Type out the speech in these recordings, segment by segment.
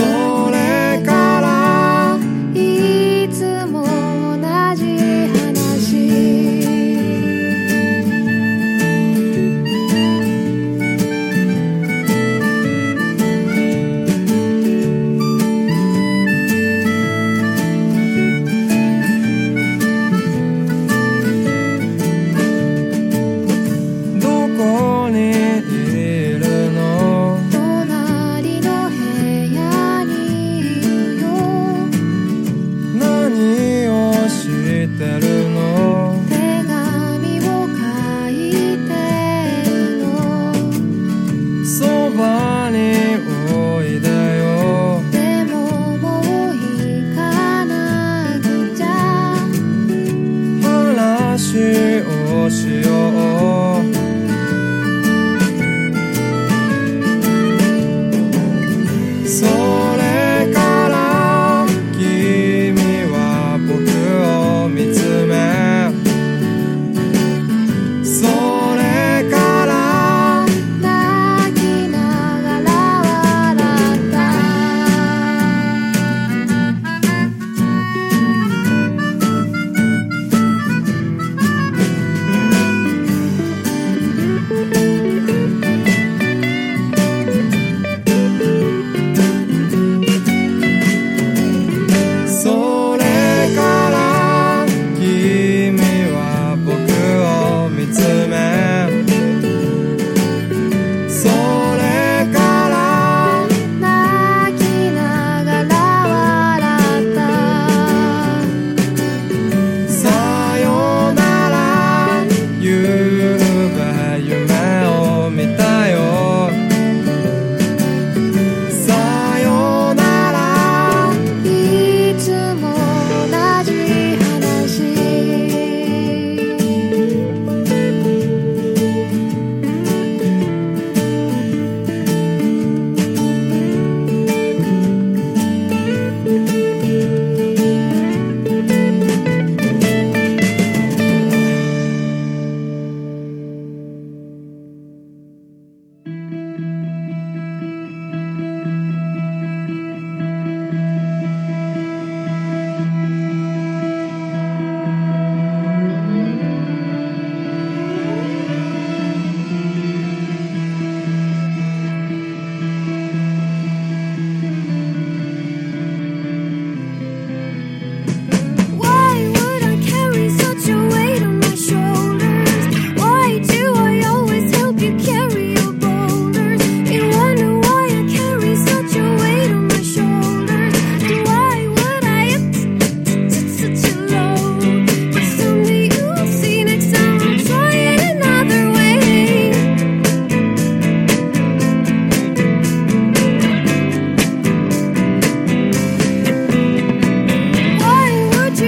for 話をしよう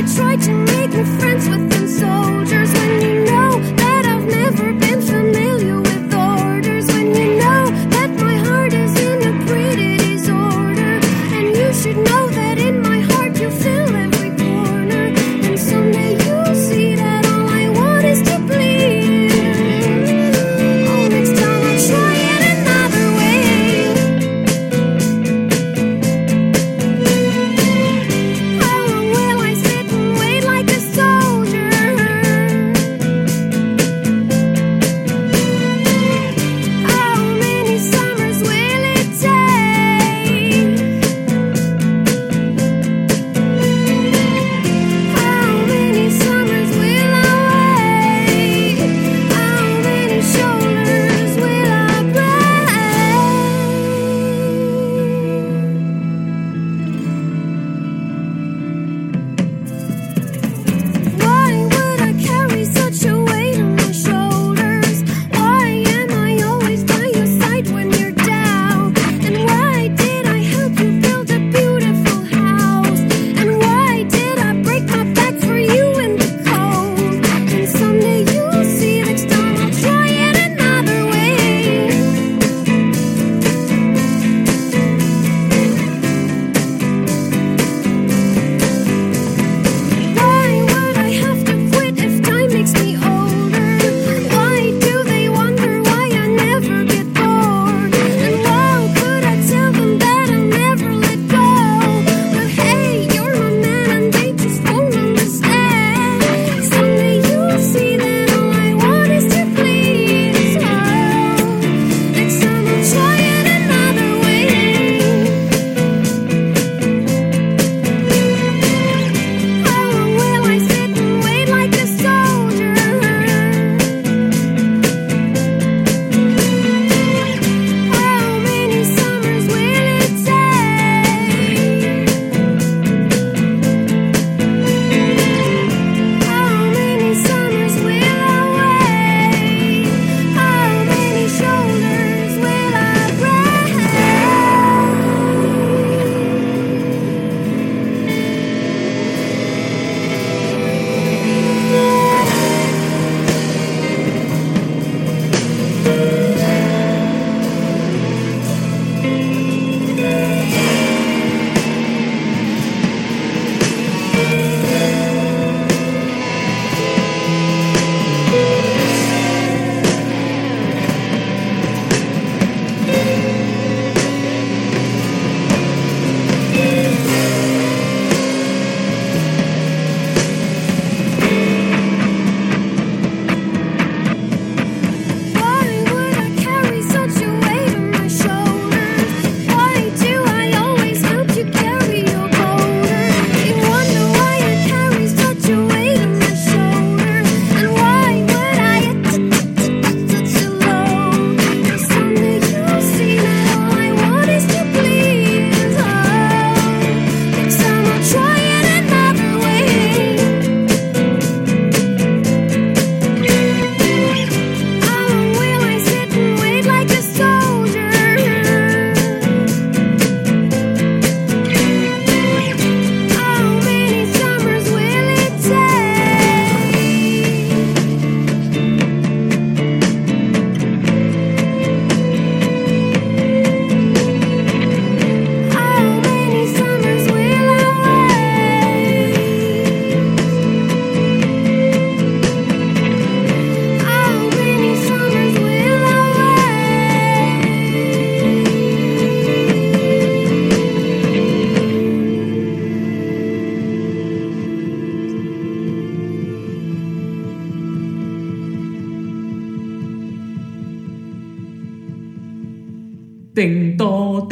tried to make me friends with them soldiers when you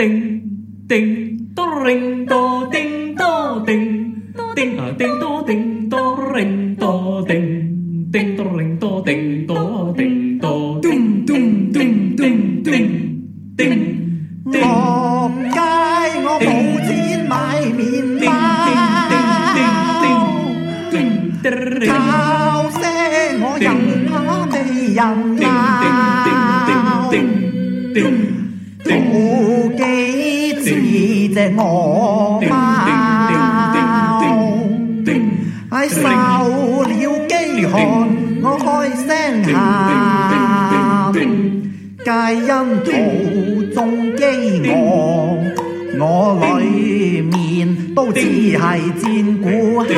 ding ding do ring do 我饱，受了饥寒，我开声喊，皆因途中饥饿，我里面都只系战鼓敲。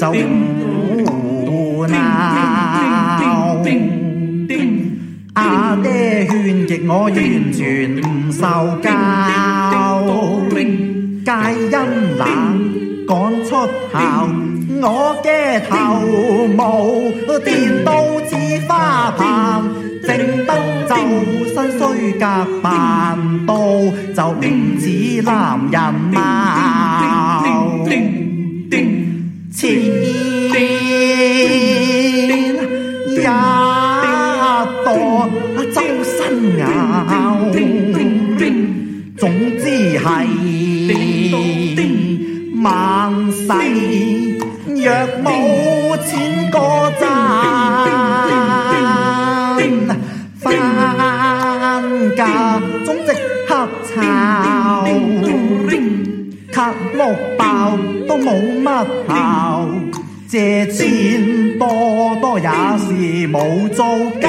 走胡鬧。阿爹勸極我完全唔受教，皆因冷趕出校，我嘅頭毛電到似花棚。正燈就身衰格扮到就唔似男人貌。钱也多，周身有，总之系万世若冇钱个真，翻家总之乞讨。吸木爆都冇乜效，借钱多多也是冇做交。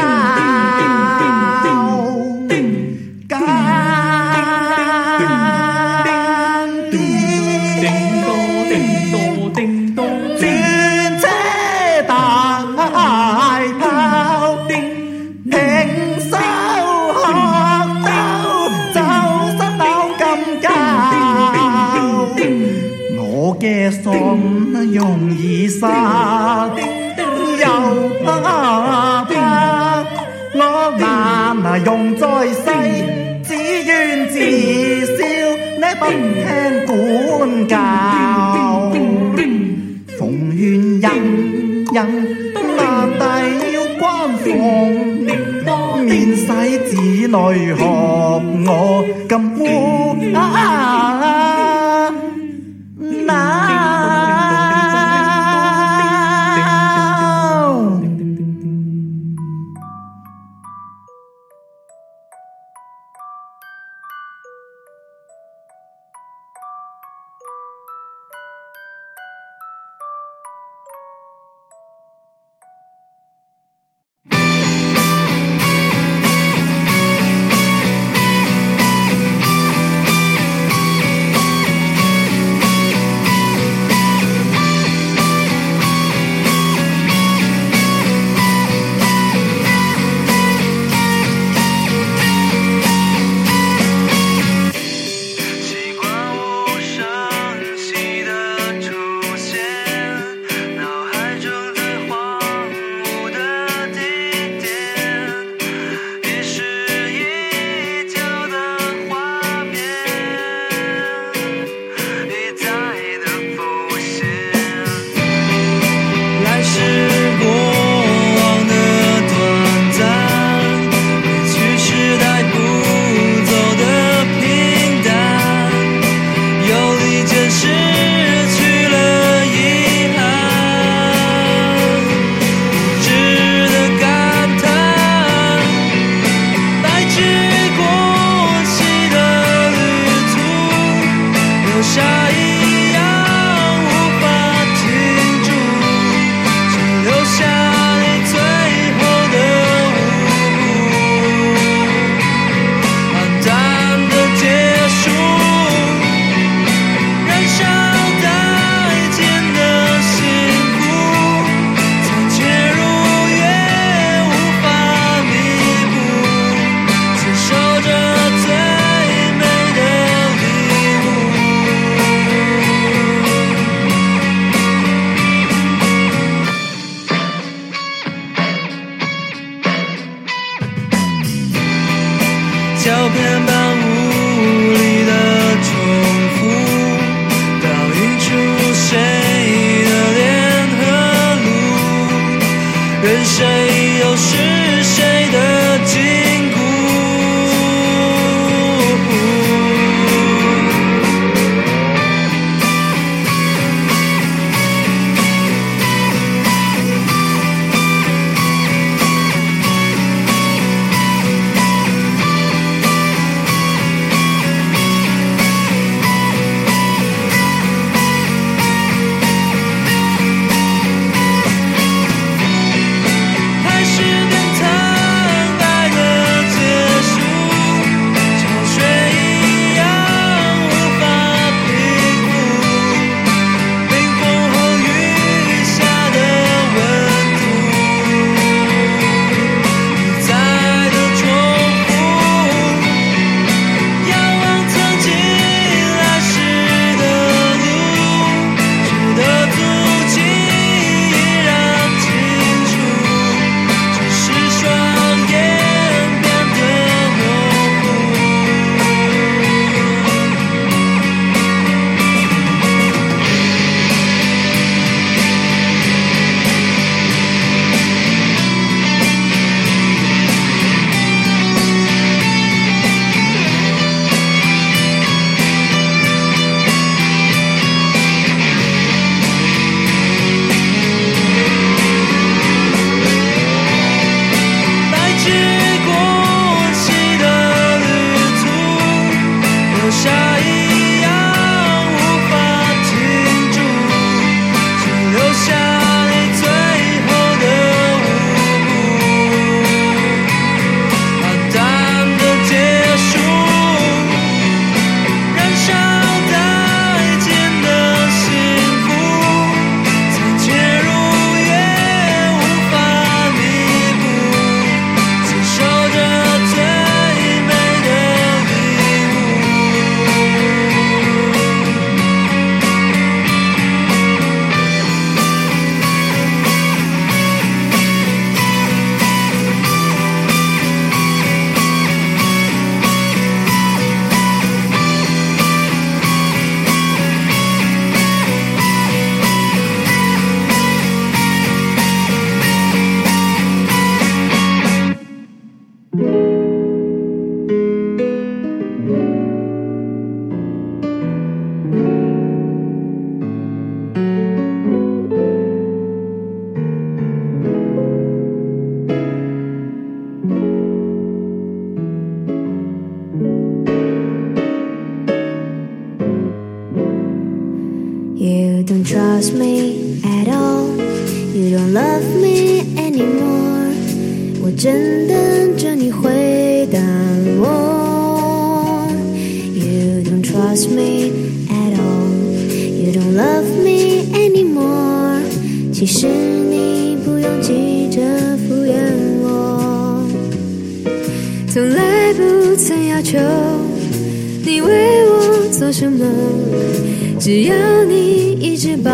你一直抱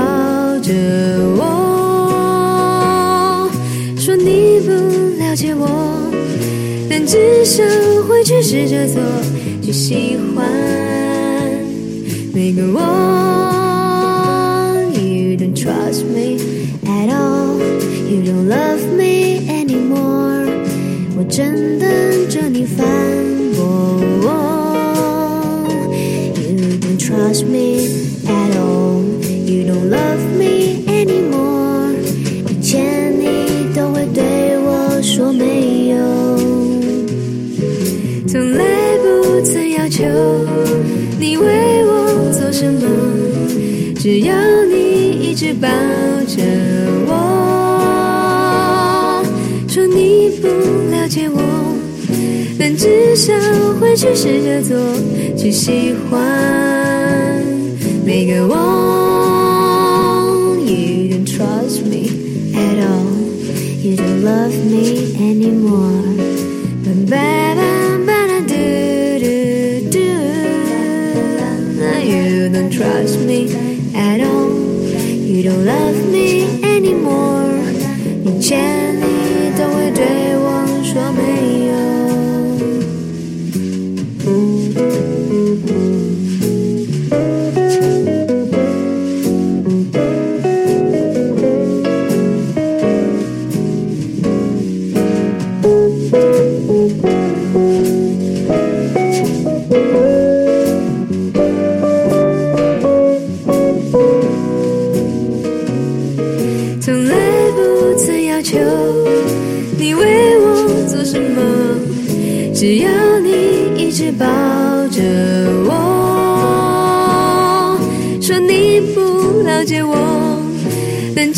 着我，说你不了解我，但只想回去试着做，去喜欢每个我。You don't trust me at all. You don't love me anymore. 我真等着你反驳。You don't trust me. You don't love me anymore。以前你都会对我说没有，从来不曾要求你为我做什么，只要你一直抱着我。说你不了解我，但至少会去试着做，去喜欢每个我。don't love me anymore. But baby, but do do do. Now you don't trust me at all. You don't love me anymore. You change.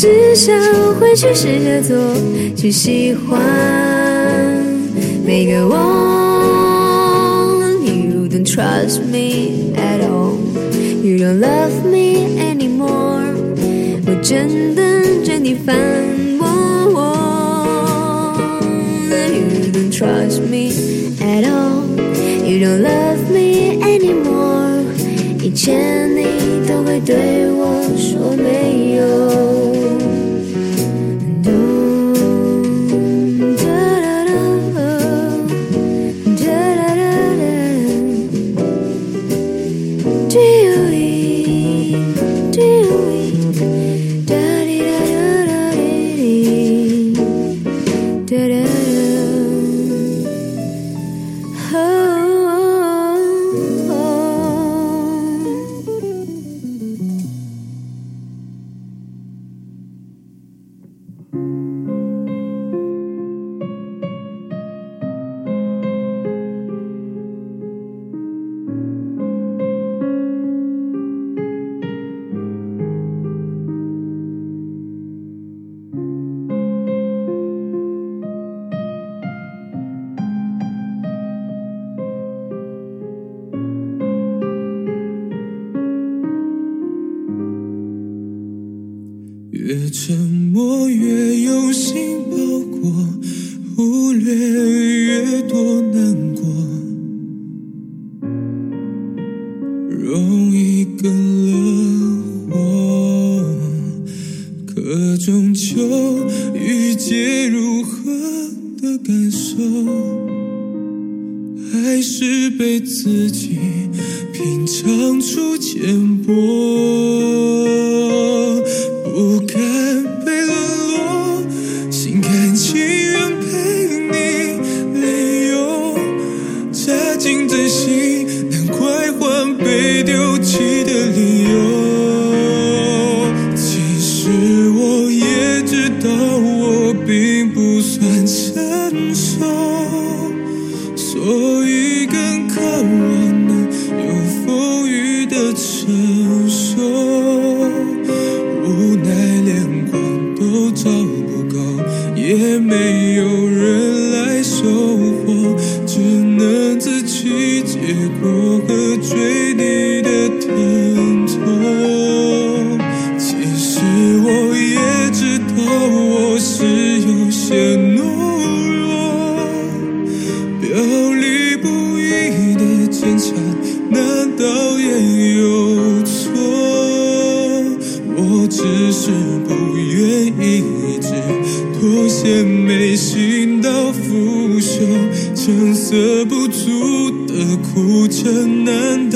只想回去试着做，去喜欢每个我。You don't trust me at all, you don't love me anymore。我真的真的烦我。You don't trust me at all, you don't love me anymore。以前你都会对我说没有。没有错，我只是不愿意一直妥协，没心到腐朽，成色不足的苦撑难。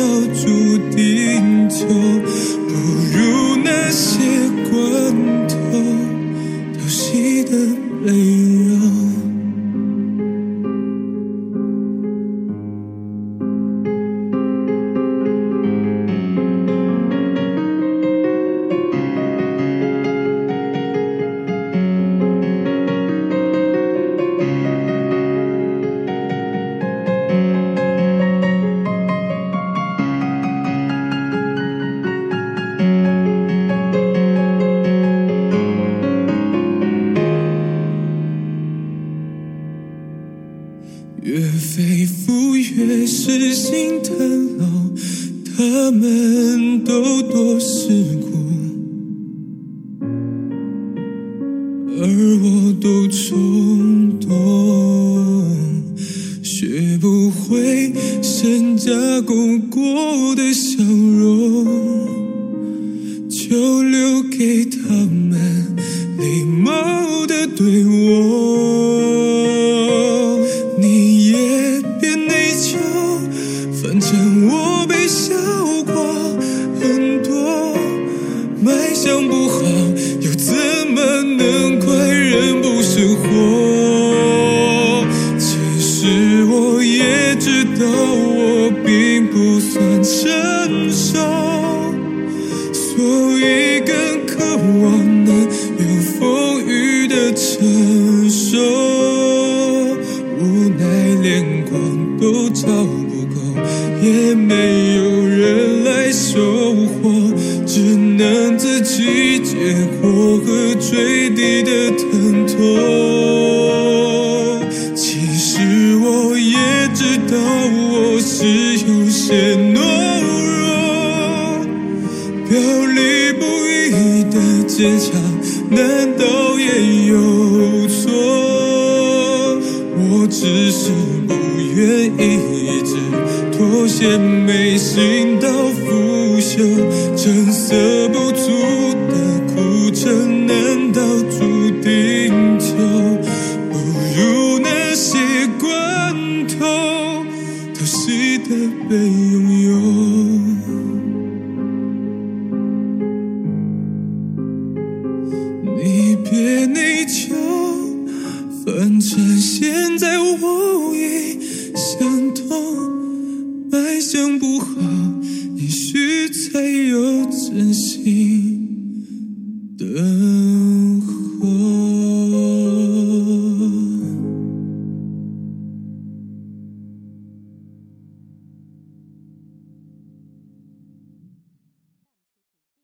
能自己解脱和坠地的疼痛。见眉心到腐朽，成色不足。